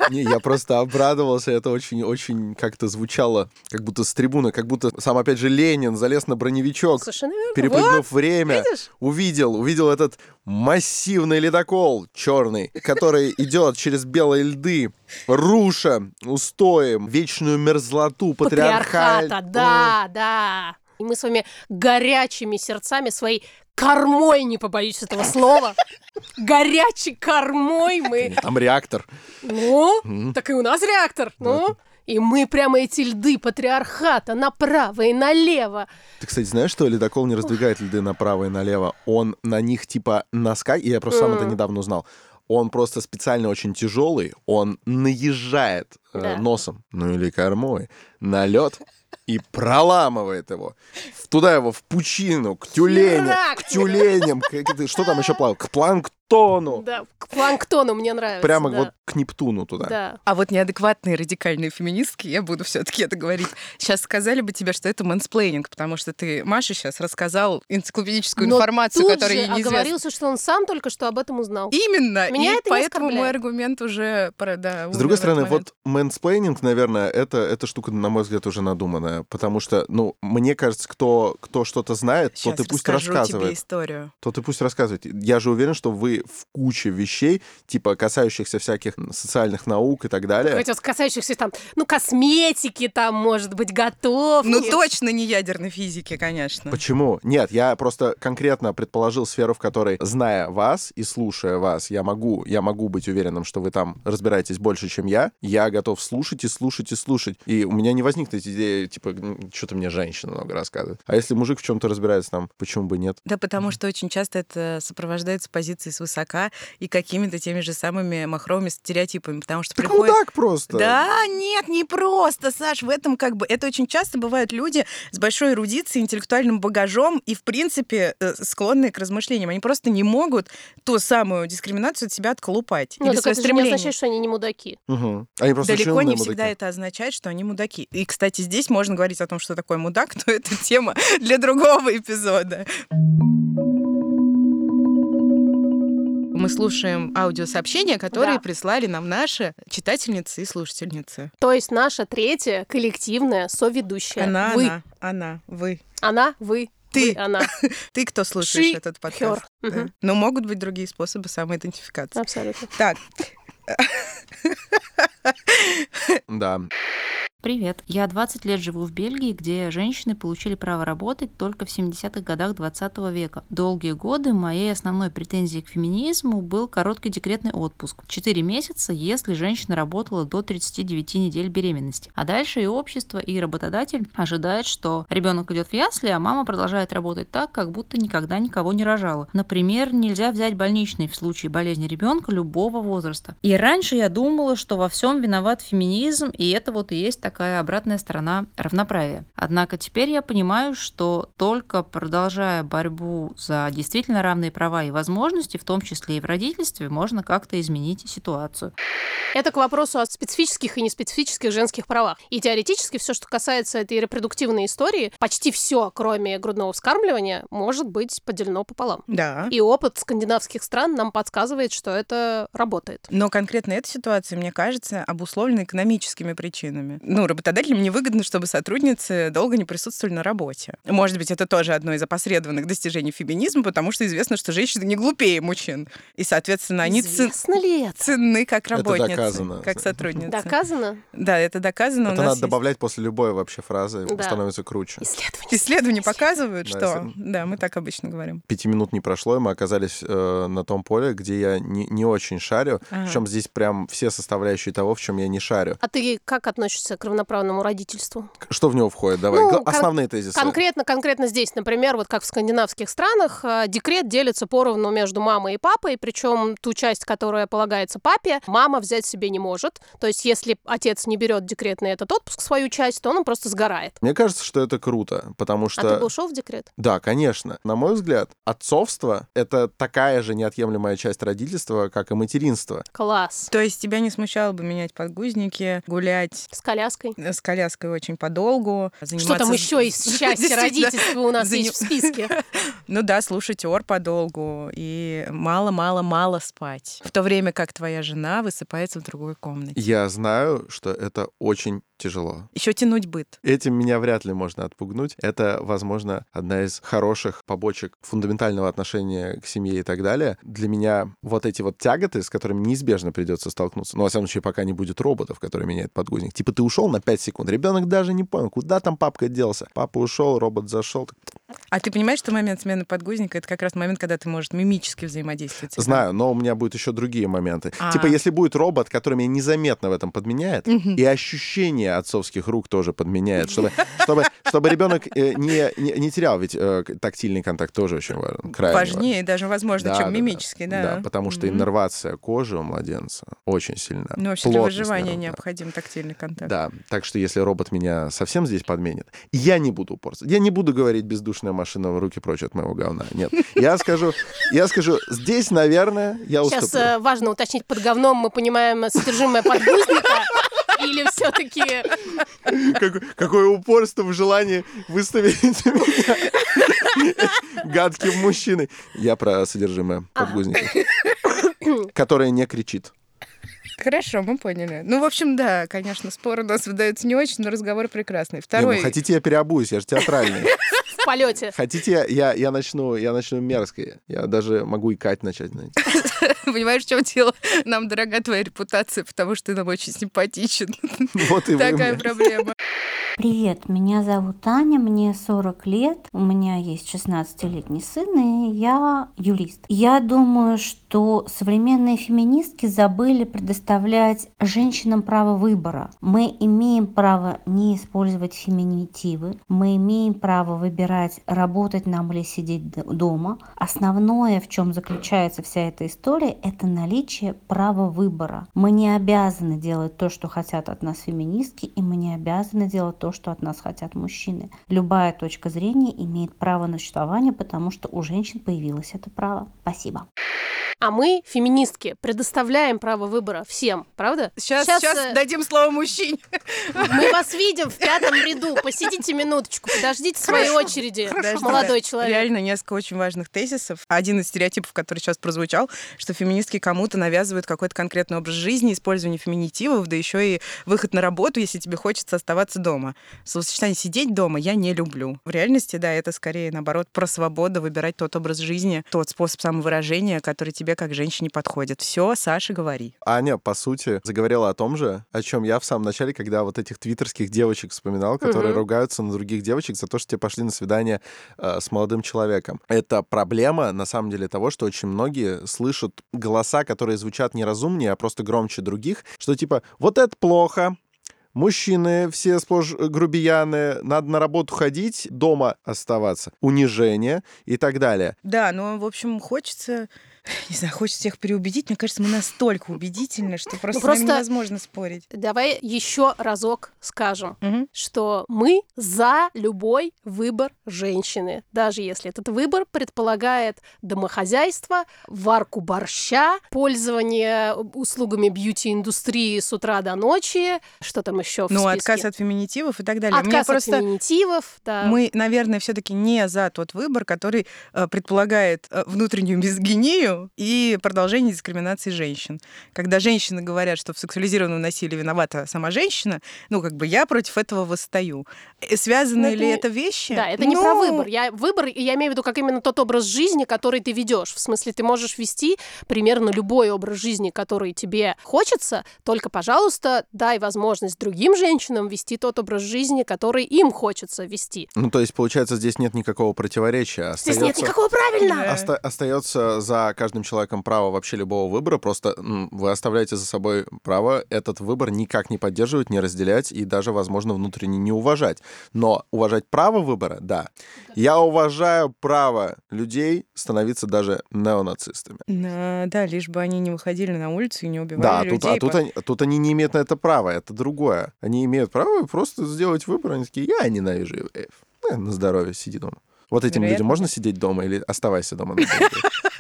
Не, я просто обрадовался, это очень-очень как-то звучало, как будто с трибуны, как будто сам, опять же, Ленин залез на броневичок,
верно.
перепрыгнув время,
видишь?
увидел, увидел этот массивный ледокол черный, который идет через белые льды, руша устоем, вечную мерзлоту патриархаль...
Патриархата, да, да. И мы с вами горячими сердцами своей кормой, не побоюсь этого слова, горячей кормой мы...
Там реактор.
Ну, так и у нас реактор, ну. И мы прямо эти льды патриархата направо и налево.
Ты, кстати, знаешь, что ледокол не раздвигает льды направо и налево? Он на них типа наскакивает, я просто сам это недавно узнал. Он просто специально очень тяжелый, он наезжает э,
Да.
носом, ну или кормой, на лед и проламывает его. Туда его, в пучину, к тюленям, к тюленям, это- что там еще плавает? К планктону.
Да, к планктону мне нравится.
Прямо
да.
вот к Нептуну туда.
Да.
А вот неадекватные радикальные феминистки, я буду все-таки это говорить, сейчас сказали бы тебе, что это мэнсплейнинг, потому что ты, Маша, сейчас рассказал энциклопедическую
Но
информацию,
тут
которая
же оговорился, что он сам только что об этом узнал.
Именно.
Меня
и
это не
поэтому мой аргумент уже про, да,
С другой стороны, вот мэнсплейнинг, наверное, это, эта штука, на мой взгляд, уже надуманная. Потому что, ну, мне кажется, кто, кто что-то знает,
Сейчас
тот и пусть
расскажу тебе
рассказывает.
историю.
Тот и пусть рассказывает. Я же уверен, что вы в куче вещей, типа касающихся всяких социальных наук и так далее.
Хотя касающихся там, ну, косметики там, может быть, готовки.
Ну, точно не ядерной физики, конечно.
Почему? Нет, я просто конкретно предположил сферу, в которой, зная вас и слушая вас, я могу, я могу быть уверенным, что вы там разбираетесь больше, чем я. Я готов слушать и слушать и слушать. И у меня не возникнет идея, типа, что-то мне женщина много рассказывает. А если мужик в чем-то разбирается, там, почему бы нет?
Да, потому что очень часто это сопровождается позицией с свысока и какими-то теми же самыми махровыми стереотипами, потому что
Так он
приходит...
так просто.
Да, нет, не просто, Саш, в этом как бы... Это очень часто бывают люди с большой эрудицией, интеллектуальным багажом и, в принципе, э, склонные к размышлениям. Они просто не могут ту самую дискриминацию от себя отколупать.
Ну,
Или
так
свое
это же не
стремление.
означает, что они не мудаки.
Мгм. Они просто
Далеко не всегда
мудаки.
это означает, что они мудаки. И, кстати, здесь можно говорить о том, что такое мудак, но это тема для другого эпизода. Мы слушаем аудиосообщения, которые
Да.
прислали нам наши читательницы и слушательницы.
То есть наша третья коллективная соведущая.
Она,
вы.
она, она, вы.
Она, вы.
Ты.
Вы, она.
Ты кто слушаешь
She,
этот подкаст? Да. Но могут быть другие способы самоидентификации.
Абсолютно.
Так,
Да.
Привет. Я 20 лет живу в Бельгии, где женщины получили право работать только в 70-х годах 20 века. Долгие годы моей основной претензией к феминизму был короткий декретный отпуск. 4 месяца, если женщина работала до 39 недель беременности. А дальше и общество, и работодатель ожидает, что ребенок идет в ясли, а мама продолжает работать так, как будто никогда никого не рожала. Например, нельзя взять больничный в случае болезни ребенка любого возраста. И раньше я думала, что во всем виноват феминизм, и это вот и есть такая обратная сторона равноправия. Однако теперь я понимаю, что только продолжая борьбу за действительно равные права и возможности, в том числе и в родительстве, можно как-то изменить ситуацию.
Это к вопросу о специфических и неспецифических женских правах. И теоретически все, что касается этой репродуктивной истории, почти все, кроме грудного вскармливания, может быть поделено пополам.
да.
И опыт скандинавских стран нам подсказывает, что это работает.
Но конкретно эта ситуация, мне кажется, обусловлена экономическими причинами. Ну, работодателям невыгодно, чтобы сотрудницы долго не присутствовали на работе. Может быть, это тоже одно из опосредованных достижений феминизма, потому что известно, что женщины не глупее мужчин. И, соответственно, они цен-
ли это?
ценны как
Это
работницы,
доказано.
как сотрудницы.
Доказано?
Да, это доказано. У
Это
нас
надо
есть
добавлять после любой вообще фразы,
Да.
становится круче.
Исследование.
Исследования показывают,
Да,
что...
исслед-
Да, мы так обычно говорим.
Пяти минут не прошло, и мы оказались э, на том поле, где я не, не очень шарю.
Ага.
Причем здесь прям все составляющие того, в чем я не шарю.
А ты как относишься к равноправному родительству?
Что в него входит? Давай.
Ну,
Гла-
кон-
Основные тезисы.
Конкретно, конкретно здесь, например, вот как в скандинавских странах, э, декрет делится поровну между мамой и папой, причем ту часть, которая полагается папе, мама взять себе не может. То есть, если отец не берет декретный этот отпуск, свою часть, то он просто сгорает.
Мне кажется, что это круто, потому что...
А ты бы ушел в декрет?
Да, конечно. На мой взгляд, отцовство — это такая же неотъемлемая часть родительства, как и материнство.
Класс.
То есть тебя не смущало бы менять подгузники, гулять
С коляской.
С коляской очень подолгу,
Что
заниматься...
там еще из счастья родительства у нас
Заним-
есть в списке?
Ну да, слушать ор подолгу и мало-мало-мало спать. В то время как твоя жена высыпается в другой комнате.
Я знаю, что это очень тяжело.
Еще тянуть быт.
Этим меня вряд ли можно отпугнуть. Это, возможно, одна из хороших побочек фундаментального отношения к семье и так далее. Для меня вот эти вот тяготы, с которыми неизбежно придется столкнуться, ну, во всяком случае, пока не будет роботов, которые меняют подгузник. Типа ты ушел на 5 секунд, ребенок даже не понял, куда там папка делся. Папа ушел, робот зашел.
А ты понимаешь, что момент смены подгузника это как раз момент, когда ты можешь мимически взаимодействовать?
Знаю, но у меня будут еще другие моменты.
А.
Типа, если будет робот, который меня незаметно в этом подменяет,
Мгм.
и ощущение отцовских рук тоже подменяет, чтобы, чтобы, чтобы ребенок э, не, не, не терял, ведь э, тактильный контакт тоже очень важен. крайне важен.
Важнее даже, возможно,
Да,
чем
да, да.
мимический, да.
потому что
Мгм.
иннервация кожи у младенца очень сильна.
Ну, вообще для выживания
нервов, да.
необходим тактильный контакт.
Да, так что если робот меня совсем здесь подменит, я не буду упорствовать. Я не буду говорить бездушная машина, руки прочь от моего говна. Нет. Я скажу, я скажу, здесь, наверное, я
Сейчас
уступлю.
э, важно уточнить, под говном мы понимаем содержимое подгузника или все-таки
Как- какое упорство в желании выставить меня гадким мужчиной. Я про содержимое подгузника, которое не кричит.
Хорошо, мы поняли. Ну, в общем, да, конечно, спор у нас выдается не очень, но разговор прекрасный.
Не,
Второй...
ну, хотите, я переобуюсь, я же театральный.
В полете.
Хотите, я- я, начну, я начну мерзко. Я даже могу икать начать. знаете.
Понимаешь, в чем дело? Нам дорога твоя репутация, потому что ты нам очень симпатичен.
Вот и
Такая проблема.
Привет, меня зовут Таня, мне 40 лет, у меня есть 16-летний сын, и я юрист. Я думаю, что современные феминистки забыли предоставлять женщинам право выбора. Мы имеем право не использовать феминитивы, мы имеем право выбирать, работать нам или сидеть дома. Основное, в чем заключается вся эта история, это наличие права выбора. Мы не обязаны делать то, что хотят от нас феминистки, и мы не обязаны делать то, что от нас хотят мужчины. Любая точка зрения имеет право на существование, потому что у женщин появилось это право. Спасибо.
А мы, феминистки, предоставляем право выбора всем, правда?
Сейчас, сейчас, сейчас э... дадим слово мужчине.
Мы вас видим в пятом ряду. Посидите минуточку, подождите своей очереди, Хорошо. молодой человек.
Реально несколько очень важных тезисов. Один из стереотипов, который сейчас прозвучал, что феминистки кому-то навязывают какой-то конкретный образ жизни, использование феминитивов, да еще и выход на работу, если тебе хочется оставаться дома. Словосочетание «сидеть дома» я не люблю. В реальности, да, это скорее, наоборот, про свободу выбирать тот образ жизни, тот способ самовыражения, который тебе тебе как женщине подходит. Все, Саша, говори.
Аня, по сути, заговорила о том же, о чем я в самом начале, когда вот этих твиттерских девочек вспоминал, которые угу. ругаются на других девочек за то, что те пошли на свидание э, с молодым человеком. Это проблема, на самом деле, того, что очень многие слышат голоса, которые звучат не разумнее, а просто громче других, что типа «вот это плохо», Мужчины все сплошь э, грубияны, надо на работу ходить, дома оставаться, унижение и так далее.
Да, ну, в общем, хочется не знаю, хочется всех переубедить. Мне кажется, мы настолько убедительны, что просто, ну, просто невозможно спорить.
Давай еще разок скажем, угу. что мы за любой выбор женщины, даже если этот выбор предполагает домохозяйство, варку борща, пользование услугами бьюти-индустрии с утра до ночи, что там еще в
Ну,
списке?
отказ от феминитивов и так далее.
Отказ
Мне
от
просто...
феминитивов, да.
Мы, наверное, все-таки не за тот выбор, который э, предполагает э, внутреннюю мизогинию, насилию и продолжение дискриминации женщин. Когда женщины говорят, что в сексуализированном насилии виновата сама женщина, ну, как бы я против этого восстаю. Э, связаны ну, ли это, вещи?
Да, это ну... не про выбор. Я, выбор, я имею в виду как именно тот образ жизни, который ты ведешь. В смысле, ты можешь вести примерно любой образ жизни, который тебе хочется, только, пожалуйста, дай возможность другим женщинам вести тот образ жизни, который им хочется вести.
Ну, то есть, получается, здесь нет никакого противоречия.
Остается... Здесь нет никакого правильно!
Оста- остается за каждым человеком право вообще любого выбора, просто вы оставляете за собой право этот выбор никак не поддерживать, не разделять и даже, возможно, внутренне не уважать. Но уважать право выбора, да. Я уважаю право людей становиться даже неонацистами.
Да, да, лишь бы они не выходили на улицу и не убивали да, людей.
Да, а тут, они, тут они не имеют на это права, это другое. Они имеют право просто сделать выбор, они такие, я ненавижу евреев. Э, на здоровье, сиди дома. Вот этим Вероятно. людям можно сидеть дома или оставайся дома?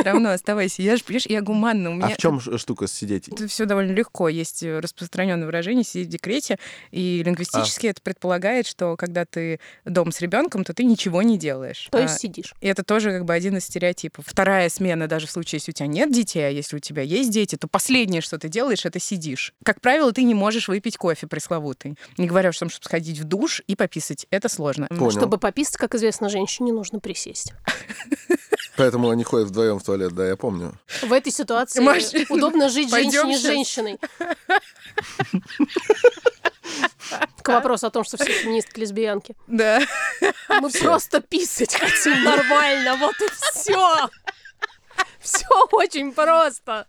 Все равно оставайся. Я же, понимаешь, я гуманна. У
меня... А в чем штука сидеть?
Это все довольно легко. Есть распространенное выражение сидеть в декрете, и лингвистически а. это предполагает, что когда ты дом с ребенком, то ты ничего не делаешь.
То есть а, сидишь.
И это тоже как бы один из стереотипов. Вторая смена, даже в случае, если у тебя нет детей, а если у тебя есть дети, то последнее, что ты делаешь, это сидишь. Как правило, ты не можешь выпить кофе пресловутый. Не говоря о том, чтобы сходить в душ и пописать. Это сложно.
Понял. Чтобы пописать, как известно, женщине нужно присесть.
Поэтому они ходят вдвоем в туалет, да, я помню.
В этой ситуации Маш... удобно жить женщине с женщиной. К вопросу о том, что все феминистки лесбиянки.
Да.
Мы просто писать хотим нормально, вот и все. Все очень просто.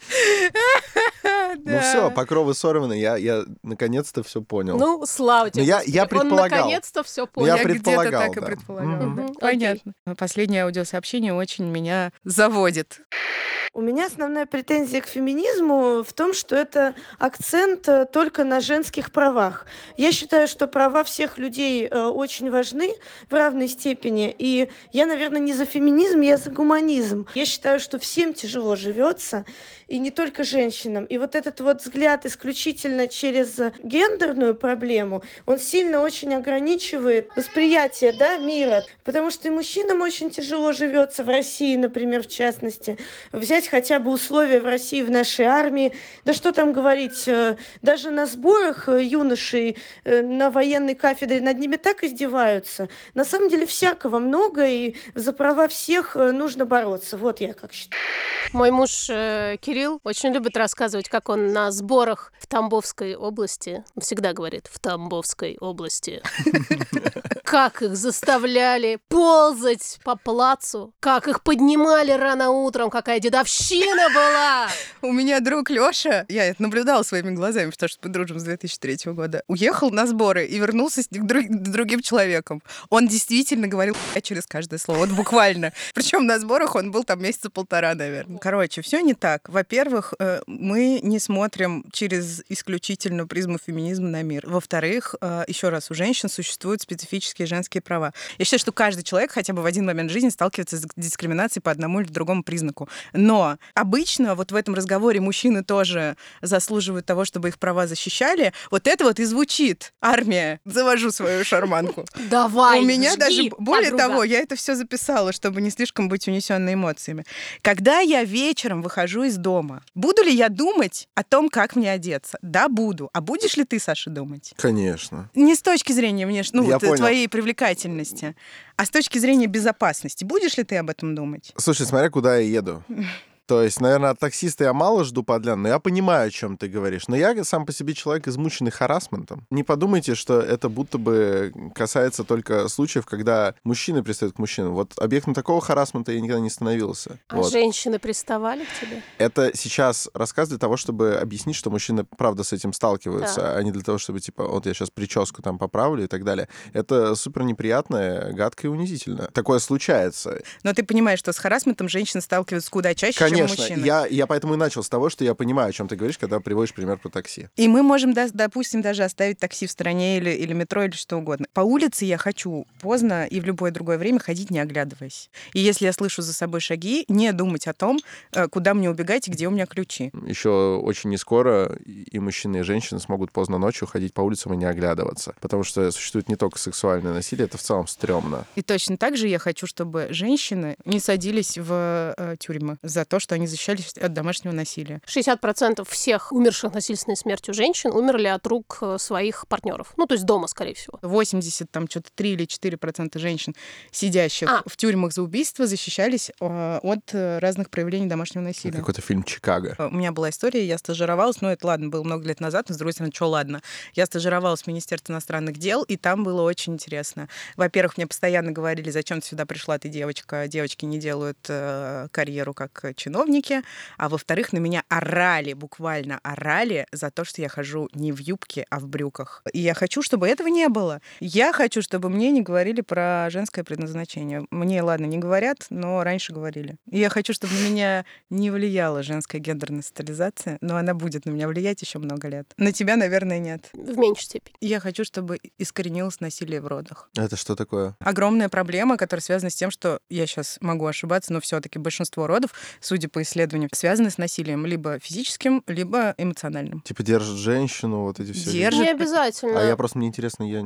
Ну все, покровы сорваны, я, я наконец-то все понял.
Ну, слава тебе.
Я, я предполагал. Он
наконец-то все понял.
Я, так и предполагал. Понятно. Последнее аудиосообщение очень меня заводит.
У меня основная претензия к феминизму в том, что это акцент э, только на женских правах. Я считаю, что права всех людей э, очень важны в равной степени. И я, наверное, не за феминизм, я за гуманизм. Я считаю, что всем тяжело живется, и не только женщинам. И вот этот вот взгляд исключительно через гендерную проблему, он сильно очень ограничивает восприятие да, мира. Потому что и мужчинам очень тяжело живется в России, например, в частности. Взять хотя бы условия в России в нашей армии. Да что там говорить, э, даже на сборах э, юношей э, на военной кафедре над ними так издеваются. На самом деле всякого много, и за права всех нужно бороться. Вот я как считаю.
Мой муж Кирилл Кирилл очень любит рассказывать, как он на сборах в Тамбовской области, всегда говорит, в Тамбовской области, как их заставляли ползать по плацу, как их поднимали рано утром, какая дедовщина была.
У меня друг Лёша, я это наблюдала своими глазами, потому что мы дружим с 2003 года, уехал на сборы и вернулся с друг- другим человеком. Он действительно говорил через каждое слово, вот буквально. Причем на сборах он был там месяца полтора, наверное. Короче, все не так. Во-первых, э, мы не смотрим через исключительно призму феминизма на мир. Во-вторых, э, еще раз, у женщин существуют специфические женские права. Я считаю, что каждый человек хотя бы в один момент жизни сталкивается с дискриминацией по одному или другому признаку. Но обычно вот в этом разговоре мужчины тоже заслуживают того, чтобы их права защищали. Вот это вот и звучит. Армия. Завожу свою шарманку.
Давай,
У меня даже, более того, я это все записала, чтобы не слишком быть унесенной эмоциями. Когда я вечером выхожу из дома, буду ли я думать о том, как мне одеться? Да, буду. А будешь ли ты, Саша, думать?
Конечно.
Не с точки зрения внеш... ну,
Я
вот, э,
понял.
твоей привлекательности, а с точки зрения безопасности. Будешь ли ты об этом думать?
Слушай, смотря куда я еду. То есть, наверное, от таксиста я мало жду подлян, но я понимаю, о чем ты говоришь. Но я сам по себе человек, измученный харасментом. Не подумайте, что это будто бы касается только случаев, когда мужчины пристают к мужчинам. Вот объектом такого харасмента я никогда не становился.
А
Вот.
женщины приставали к тебе?
Это сейчас рассказ для того, чтобы объяснить, что мужчины правда с этим сталкиваются,
Да.
а не для того, чтобы, типа, вот я сейчас прическу там поправлю и так далее. Это супер неприятно, гадко и унизительно. Такое случается.
Но ты понимаешь, что с харасментом женщины сталкиваются куда чаще, чем
Конечно,
мужчины.
я, я поэтому и начал с того, что я понимаю, о чем ты говоришь, когда приводишь пример про такси.
И мы можем, да- допустим, даже оставить такси в стороне или, или метро, или что угодно. По улице я хочу поздно и в любое другое время ходить, не оглядываясь. И если я слышу за собой шаги, не думать о том, э, куда мне убегать и где у меня ключи.
Еще очень не скоро и мужчины, и женщины смогут поздно ночью ходить по улицам и не оглядываться. Потому что существует не только сексуальное насилие, это в целом стрёмно.
И точно так же я хочу, чтобы женщины не садились в э, тюрьмы за то, что они защищались от домашнего насилия.
60% всех умерших насильственной смертью женщин умерли от рук э, своих партнеров. Ну, то есть дома, скорее всего.
80, там что-то 3 или 4 процента женщин, сидящих
А.
в тюрьмах за убийство, защищались э, от э, разных проявлений домашнего насилия.
какой-то фильм «Чикаго».
У меня была история, я стажировалась, ну это ладно, было много лет назад, но с другой стороны, что ладно. Я стажировалась в Министерстве иностранных дел, и там было очень интересно. Во-первых, мне постоянно говорили, зачем ты сюда пришла, ты девочка, девочки не делают э, карьеру как э, чиновники. А во-вторых, на меня орали, буквально орали за то, что я хожу не в юбке, а в брюках. И я хочу, чтобы этого не было. Я хочу, чтобы мне не говорили про женское предназначение. Мне, ладно, не говорят, но раньше говорили. И я хочу, чтобы на меня не влияла женская гендерная социализация, но она будет на меня влиять еще много лет. На тебя, наверное, нет.
В меньшей степени.
Я хочу, чтобы искоренилось насилие в родах.
Это что такое?
Огромная проблема, которая связана с тем, что я сейчас могу ошибаться, но все-таки большинство родов, судя по исследованиям, связаны с насилием либо физическим, либо эмоциональным.
Типа держит женщину, вот эти все.
Держит.
Не обязательно.
А я просто, мне интересно, я...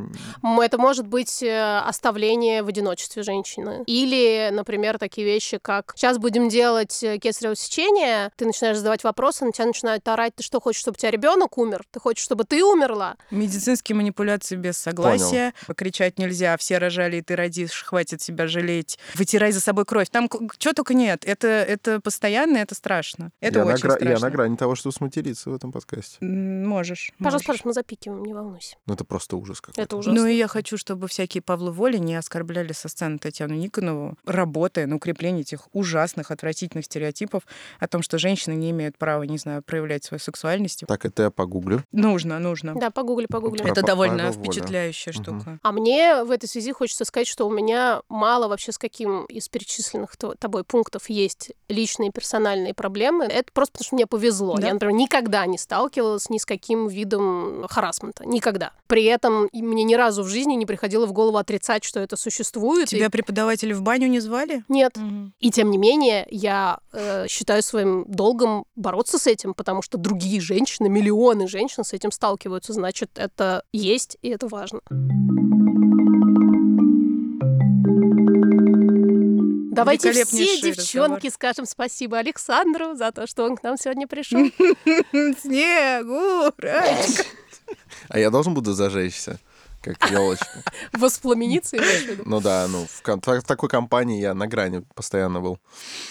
Это может быть э, оставление в одиночестве женщины. Или, например, такие вещи, как сейчас будем делать э, кесарево сечение, ты начинаешь задавать вопросы, на тебя начинают орать, ты что, хочешь, чтобы у тебя ребенок умер? Ты хочешь, чтобы ты умерла?
Медицинские манипуляции без согласия. Кричать нельзя, все рожали, и ты родишь, хватит себя жалеть. Вытирай за собой кровь. Там что только нет. Это, это постоянно, это страшно. Это
я, на
очень
гра-
страшно.
я на грани того, что сматериться в этом подкасте.
Можешь.
Пожалуйста,
можешь.
пожалуйста, мы запикиваем, не волнуйся.
Ну, это просто ужас какой-то.
Это ужасно.
Ну и я хочу, чтобы всякие Павлы Воли не оскорбляли со сцены Татьяну Никонову, работая на укреплении этих ужасных, отвратительных стереотипов о том, что женщины не имеют права, не знаю, проявлять свою сексуальность.
Так, это я погуглю.
Нужно, нужно.
Да, погугли, погугли.
Про
Это
Па-
довольно
Павла Воля.
впечатляющая
Мгм.
штука.
А мне в этой связи хочется сказать, что у меня мало вообще с каким из перечисленных то- тобой пунктов есть личные персональные проблемы. Это просто потому, что мне повезло.
Да.
Я, например, никогда не сталкивалась ни с каким видом харасмента. Никогда. При этом и мне ни разу в жизни не приходило в голову отрицать, что это существует. И-
Тебя преподаватели в баню не звали?
Нет.
Мгм.
И тем не менее, я э, считаю своим долгом бороться с этим, потому что другие женщины, миллионы женщин с этим сталкиваются. Значит, это есть, и это важно. Давайте все девчонки скажем спасибо Александру за то, что он к нам сегодня пришел.
Снегурочка.
А я должен буду зажечься, как елочка.
Воспламениться?
Ну да, ну в такой компании я на грани постоянно был.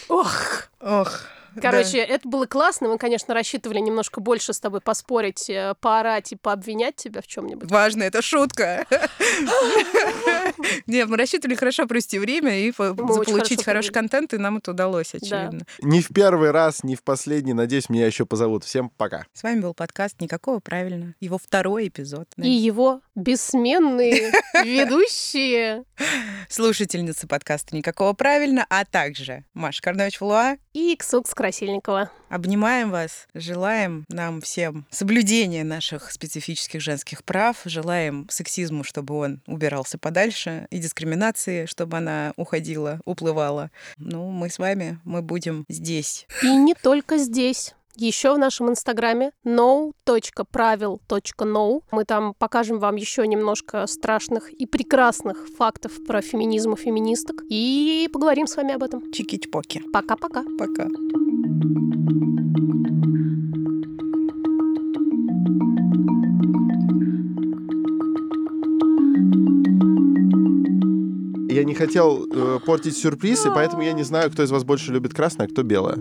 Ох,
Ох,
Короче, это было классно. Мы, конечно, рассчитывали немножко больше с тобой поспорить, э, поорать и пообвинять тебя в чем-нибудь.
Важно, это шутка. Нет, мы рассчитывали хорошо провести время и по-
Мы очень
заполучить
хорошо
хороший контент, и нам это удалось, очевидно.
Не в первый раз, не в последний. Надеюсь, меня еще позовут. Всем пока.
С вами был подкаст «Никакого правильно». Его второй эпизод.
И его бессменные ведущие
Слушательница подкаста «Никакого правильно», а также Маша Карнович-Флуа.
и Ксукс Красильникова.
Обнимаем вас, желаем нам всем соблюдения наших специфических женских прав, желаем сексизму, чтобы он убирался подальше, и дискриминации, чтобы она уходила, уплывала. Ну, мы с вами, мы будем здесь.
И не только здесь. Еще в нашем инстаграме no.правил.no. Мы там покажем вам еще немножко страшных и прекрасных фактов про феминизм и феминисток. И поговорим с вами об этом.
Чики-чпоки.
Пока-пока.
Пока.
Я не хотел э, портить сюрприз, и поэтому я не знаю, кто из вас больше любит красное, а кто белое.